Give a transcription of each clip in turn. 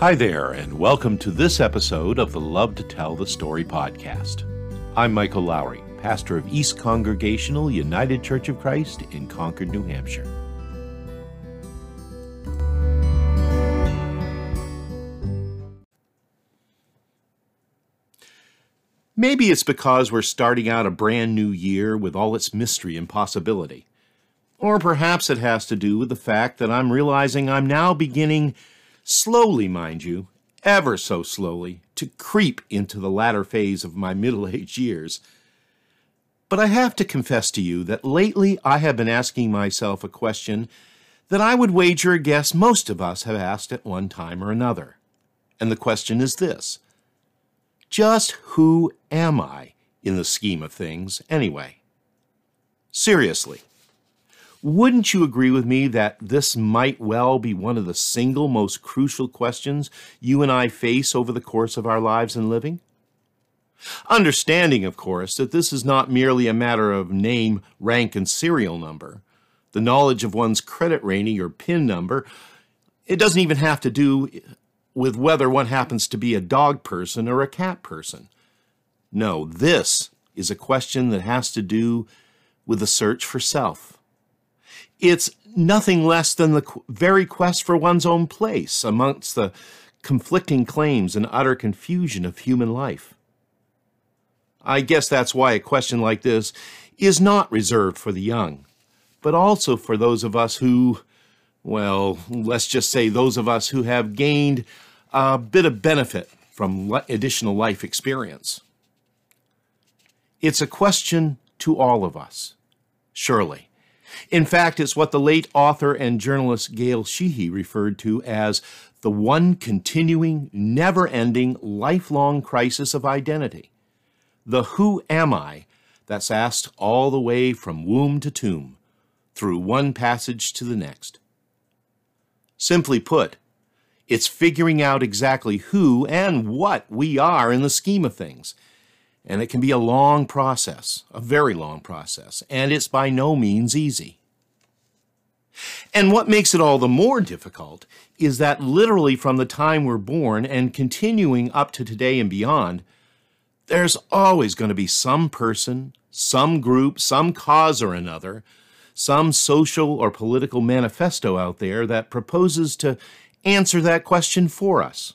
Hi there, and welcome to this episode of the Love to Tell the Story podcast. I'm Michael Lowry, pastor of East Congregational United Church of Christ in Concord, New Hampshire. Maybe it's because we're starting out a brand new year with all its mystery and possibility. Or perhaps it has to do with the fact that I'm realizing I'm now beginning slowly, mind you, ever so slowly, to creep into the latter phase of my middle aged years. But I have to confess to you that lately I have been asking myself a question that I would wager a guess most of us have asked at one time or another. And the question is this Just who am I in the scheme of things, anyway? Seriously. Wouldn't you agree with me that this might well be one of the single most crucial questions you and I face over the course of our lives and living? Understanding, of course, that this is not merely a matter of name, rank, and serial number, the knowledge of one's credit rating or PIN number, it doesn't even have to do with whether one happens to be a dog person or a cat person. No, this is a question that has to do with the search for self it's nothing less than the very quest for one's own place amongst the conflicting claims and utter confusion of human life. I guess that's why a question like this is not reserved for the young, but also for those of us who, well, let's just say those of us who have gained a bit of benefit from additional life experience. It's a question to all of us, surely. In fact, it's what the late author and journalist Gail Sheehy referred to as the one continuing, never ending, lifelong crisis of identity. The who am I that's asked all the way from womb to tomb, through one passage to the next. Simply put, it's figuring out exactly who and what we are in the scheme of things and it can be a long process, a very long process, and it's by no means easy. And what makes it all the more difficult is that literally from the time we're born and continuing up to today and beyond, there's always going to be some person, some group, some cause or another, some social or political manifesto out there that proposes to answer that question for us.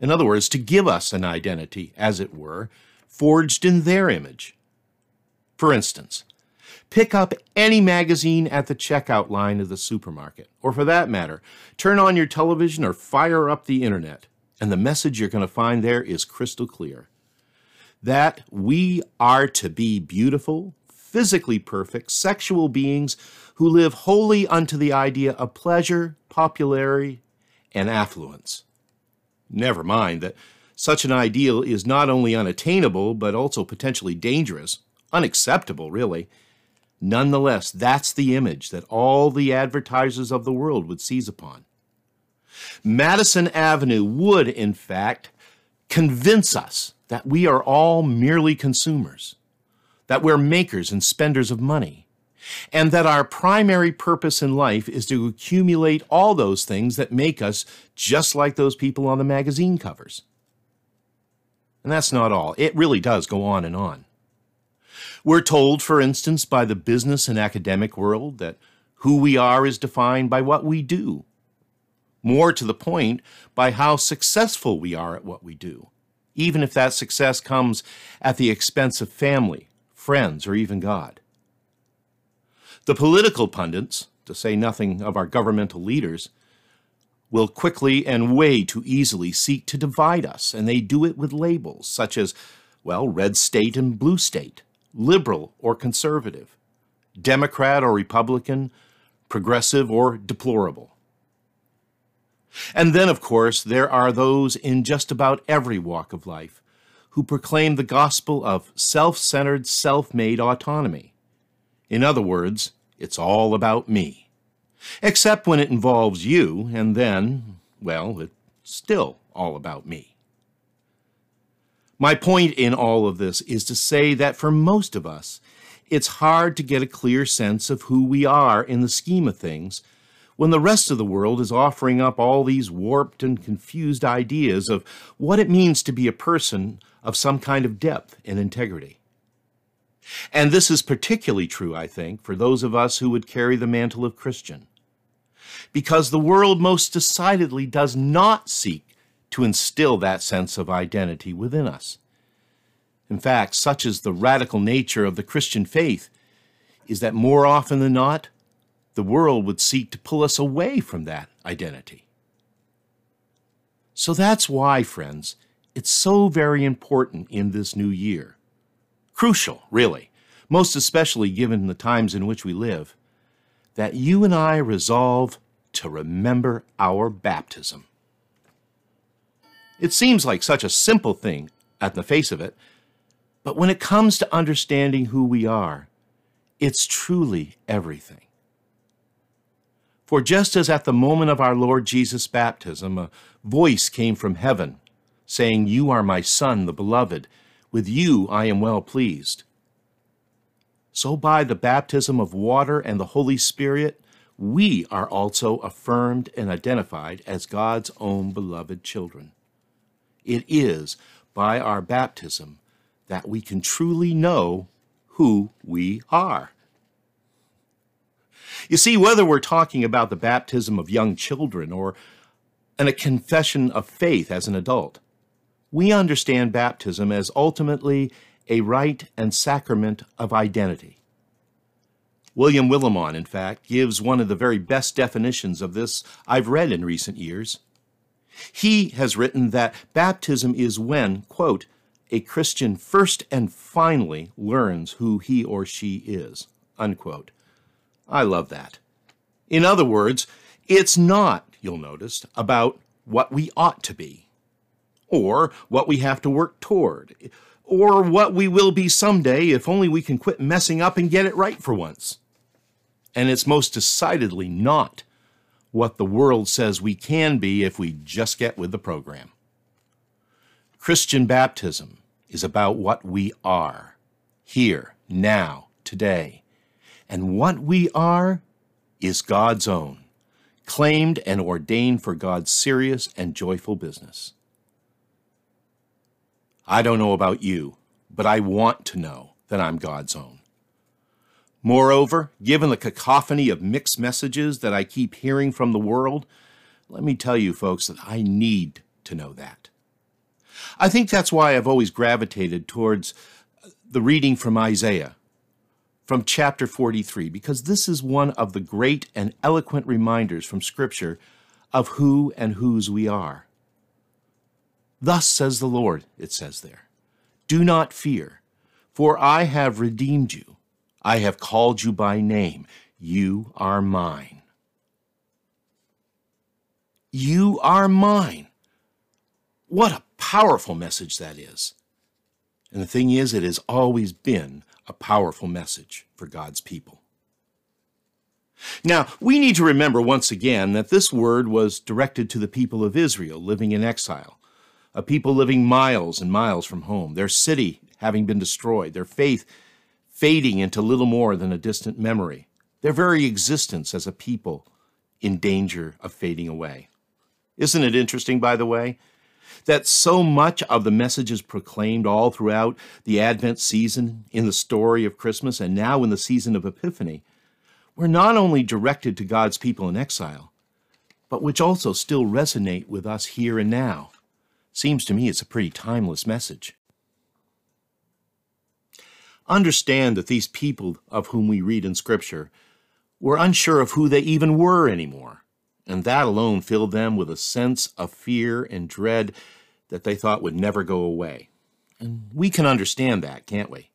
In other words, to give us an identity, as it were, forged in their image. For instance, pick up any magazine at the checkout line of the supermarket, or for that matter, turn on your television or fire up the internet, and the message you're going to find there is crystal clear. That we are to be beautiful, physically perfect, sexual beings who live wholly unto the idea of pleasure, popularity, and affluence. Never mind that such an ideal is not only unattainable, but also potentially dangerous, unacceptable, really. Nonetheless, that's the image that all the advertisers of the world would seize upon. Madison Avenue would, in fact, convince us that we are all merely consumers, that we're makers and spenders of money, and that our primary purpose in life is to accumulate all those things that make us just like those people on the magazine covers. And that's not all. It really does go on and on. We're told, for instance, by the business and academic world that who we are is defined by what we do. More to the point, by how successful we are at what we do, even if that success comes at the expense of family, friends, or even God. The political pundits, to say nothing of our governmental leaders, will quickly and way too easily seek to divide us, and they do it with labels such as, well, red state and blue state, liberal or conservative, Democrat or Republican, progressive or deplorable. And then, of course, there are those in just about every walk of life who proclaim the gospel of self centered, self made autonomy. In other words, it's all about me. Except when it involves you, and then, well, it's still all about me. My point in all of this is to say that for most of us, it's hard to get a clear sense of who we are in the scheme of things when the rest of the world is offering up all these warped and confused ideas of what it means to be a person of some kind of depth and integrity. And this is particularly true, I think, for those of us who would carry the mantle of Christian. Because the world most decidedly does not seek to instill that sense of identity within us. In fact, such is the radical nature of the Christian faith, is that more often than not, the world would seek to pull us away from that identity. So that's why, friends, it's so very important in this new year. Crucial, really, most especially given the times in which we live, that you and I resolve to remember our baptism. It seems like such a simple thing at the face of it, but when it comes to understanding who we are, it's truly everything. For just as at the moment of our Lord Jesus' baptism, a voice came from heaven, saying, You are my Son, the beloved. With you I am well pleased. So by the baptism of water and the Holy Spirit, we are also affirmed and identified as God's own beloved children. It is by our baptism that we can truly know who we are. You see, whether we're talking about the baptism of young children or and a confession of faith as an adult, we understand baptism as ultimately a rite and sacrament of identity. William Willimon, in fact, gives one of the very best definitions of this I've read in recent years. He has written that baptism is when, quote, a Christian first and finally learns who he or she is, unquote. I love that. In other words, it's not, you'll notice, about what we ought to be, or what we have to work toward, or what we will be someday if only we can quit messing up and get it right for once. And it's most decidedly not what the world says we can be if we just get with the program. Christian baptism is about what we are, here, now, today. And what we are is God's own, claimed and ordained for God's serious and joyful business. I don't know about you, but I want to know that I'm God's own. Moreover, given the cacophony of mixed messages that I keep hearing from the world, let me tell you, folks, that I need to know that. I think that's why I've always gravitated towards uh, the reading from Isaiah, from chapter 43 because this is one of the great and eloquent reminders from Scripture of who and whose we are. Thus says the Lord, it says there Do not fear, for I have redeemed you. I have called you by name. You are mine. You are mine. What a powerful message that is. And the thing is, it has always been a powerful message for God's people. Now, we need to remember once again that this word was directed to the people of Israel living in exile, a people living miles and miles from home, their city having been destroyed, their faith fading into little more than a distant memory, their very existence as a people in danger of fading away. Isn't it interesting, by the way, that so much of the messages proclaimed all throughout the Advent season, in the story of Christmas, and now in the season of Epiphany, were not only directed to God's people in exile, but which also still resonate with us here and now. Seems to me it's a pretty timeless message. Understand that these people of whom we read in Scripture were unsure of who they even were anymore and that alone filled them with a sense of fear and dread that they thought would never go away. And we can understand that, can't we?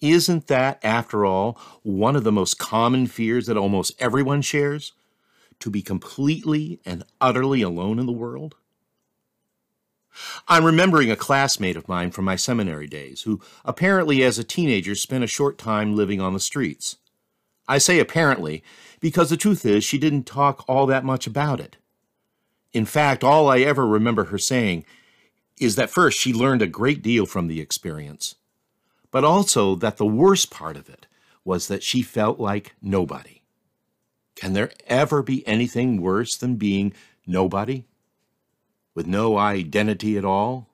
Isn't that, after all, one of the most common fears that almost everyone shares? To be completely and utterly alone in the world? I'm remembering a classmate of mine from my seminary days who apparently as a teenager spent a short time living on the streets. I say apparently because the truth is she didn't talk all that much about it. In fact, all I ever remember her saying is that first she learned a great deal from the experience, but also that the worst part of it was that she felt like nobody. Can there ever be anything worse than being nobody? With no identity at all?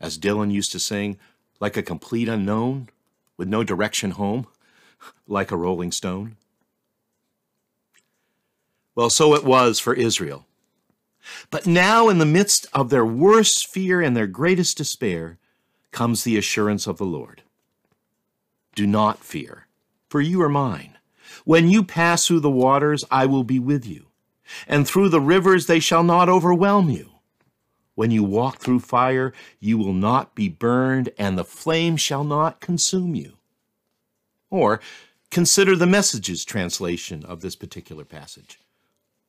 As Dylan used to sing, like a complete unknown, with no direction home, like a rolling stone? Well, so it was for Israel. But now, in the midst of their worst fear and their greatest despair, comes the assurance of the Lord. Do not fear, for you are mine. When you pass through the waters, I will be with you, and through the rivers they shall not overwhelm you. When you walk through fire, you will not be burned, and the flame shall not consume you. Or consider the Message's translation of this particular passage.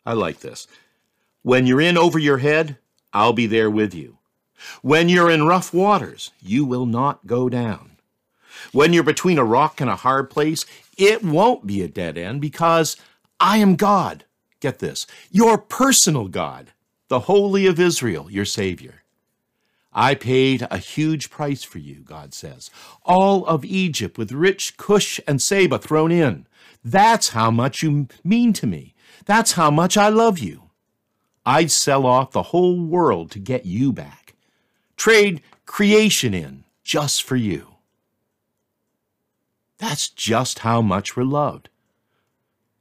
I like this. When you're in over your head, I'll be there with you. When you're in rough waters, you will not go down. When you're between a rock and a hard place, it won't be a dead end because I am God. Get this, your personal God, the Holy of Israel, your Savior. I paid a huge price for you, God says. All of Egypt with rich Cush and Seba thrown in. That's how much you mean to me. That's how much I love you. I'd sell off the whole world to get you back. Trade creation in just for you. That's just how much we're loved.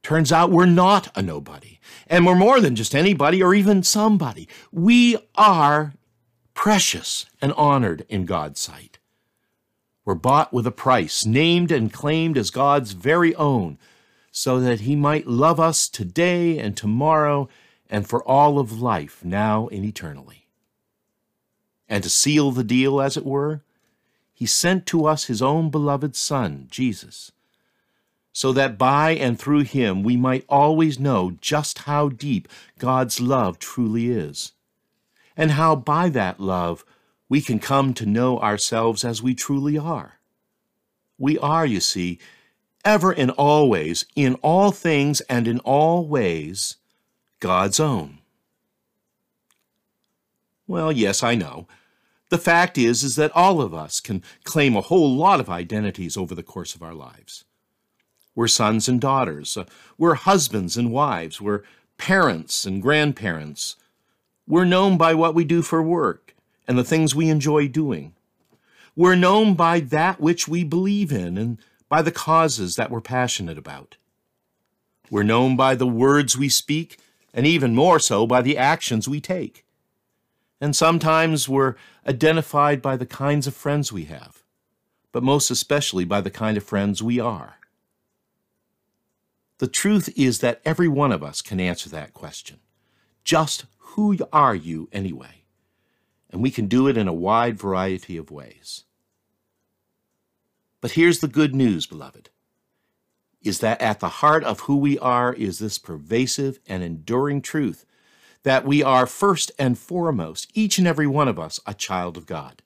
Turns out we're not a nobody, and we're more than just anybody or even somebody. We are precious and honored in God's sight. We're bought with a price, named and claimed as God's very own, so that He might love us today and tomorrow and for all of life, now and eternally. And to seal the deal, as it were, He sent to us His own beloved Son, Jesus, so that by and through Him we might always know just how deep God's love truly is, and how by that love we can come to know ourselves as we truly are. We are, you see, ever and always, in all things and in all ways, God's own. Well, yes, I know. The fact is is that all of us can claim a whole lot of identities over the course of our lives. We're sons and daughters. Uh, we're husbands and wives. We're parents and grandparents. We're known by what we do for work and the things we enjoy doing. We're known by that which we believe in and by the causes that we're passionate about. We're known by the words we speak and even more so by the actions we take. And sometimes we're identified by the kinds of friends we have, but most especially by the kind of friends we are. The truth is that every one of us can answer that question. Just who are you anyway? And we can do it in a wide variety of ways. But here's the good news, beloved is that at the heart of who we are is this pervasive and enduring truth that we are first and foremost, each and every one of us, a child of God.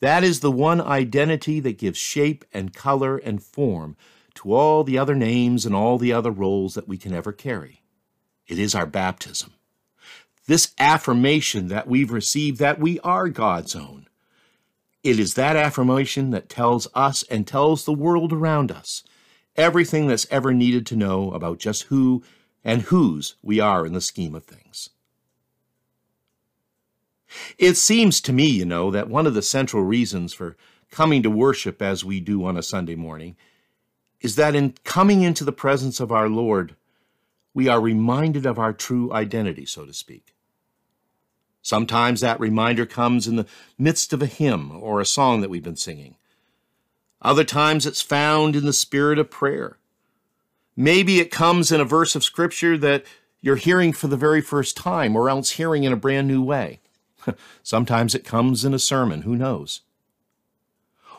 That is the one identity that gives shape and color and form to all the other names and all the other roles that we can ever carry. It is our baptism. This affirmation that we've received that we are God's own. It is that affirmation that tells us and tells the world around us everything that's ever needed to know about just who and whose we are in the scheme of things. It seems to me, you know, that one of the central reasons for coming to worship as we do on a Sunday morning is that in coming into the presence of our Lord, we are reminded of our true identity, so to speak. Sometimes that reminder comes in the midst of a hymn or a song that we've been singing. Other times it's found in the spirit of prayer. Maybe it comes in a verse of scripture that you're hearing for the very first time or else hearing in a brand new way. Sometimes it comes in a sermon, who knows?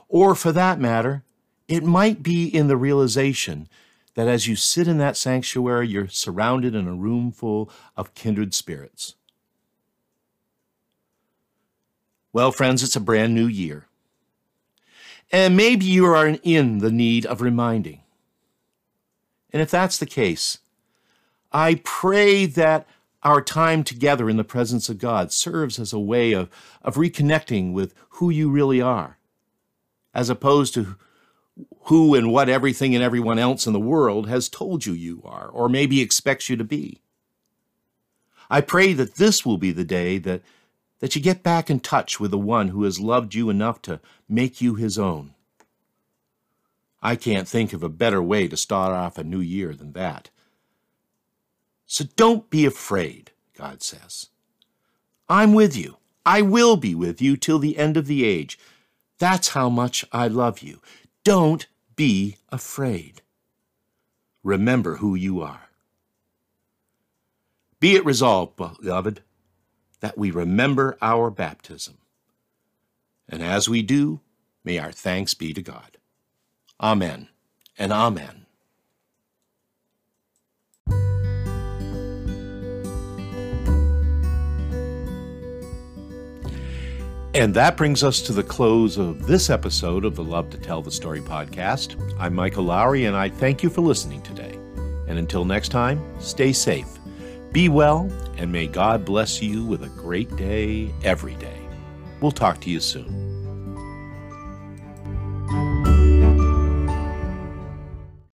Or for that matter, it might be in the realization that as you sit in that sanctuary, you're surrounded in a room full of kindred spirits. Well, friends, it's a brand new year. And maybe you are in the need of reminding. And if that's the case, I pray that our time together in the presence of God serves as a way of, of reconnecting with who you really are, as opposed to who and what everything and everyone else in the world has told you you are, or maybe expects you to be. I pray that this will be the day that, that you get back in touch with the one who has loved you enough to make you his own. I can't think of a better way to start off a new year than that. So don't be afraid, God says. I'm with you. I will be with you till the end of the age. That's how much I love you. Don't be afraid. Remember who you are. Be it resolved, beloved, that we remember our baptism. And as we do, may our thanks be to God. Amen and Amen. And that brings us to the close of this episode of the Love to Tell the Story podcast. I'm Michael Lowry, and I thank you for listening today. And until next time, stay safe, be well, and may God bless you with a great day every day. We'll talk to you soon.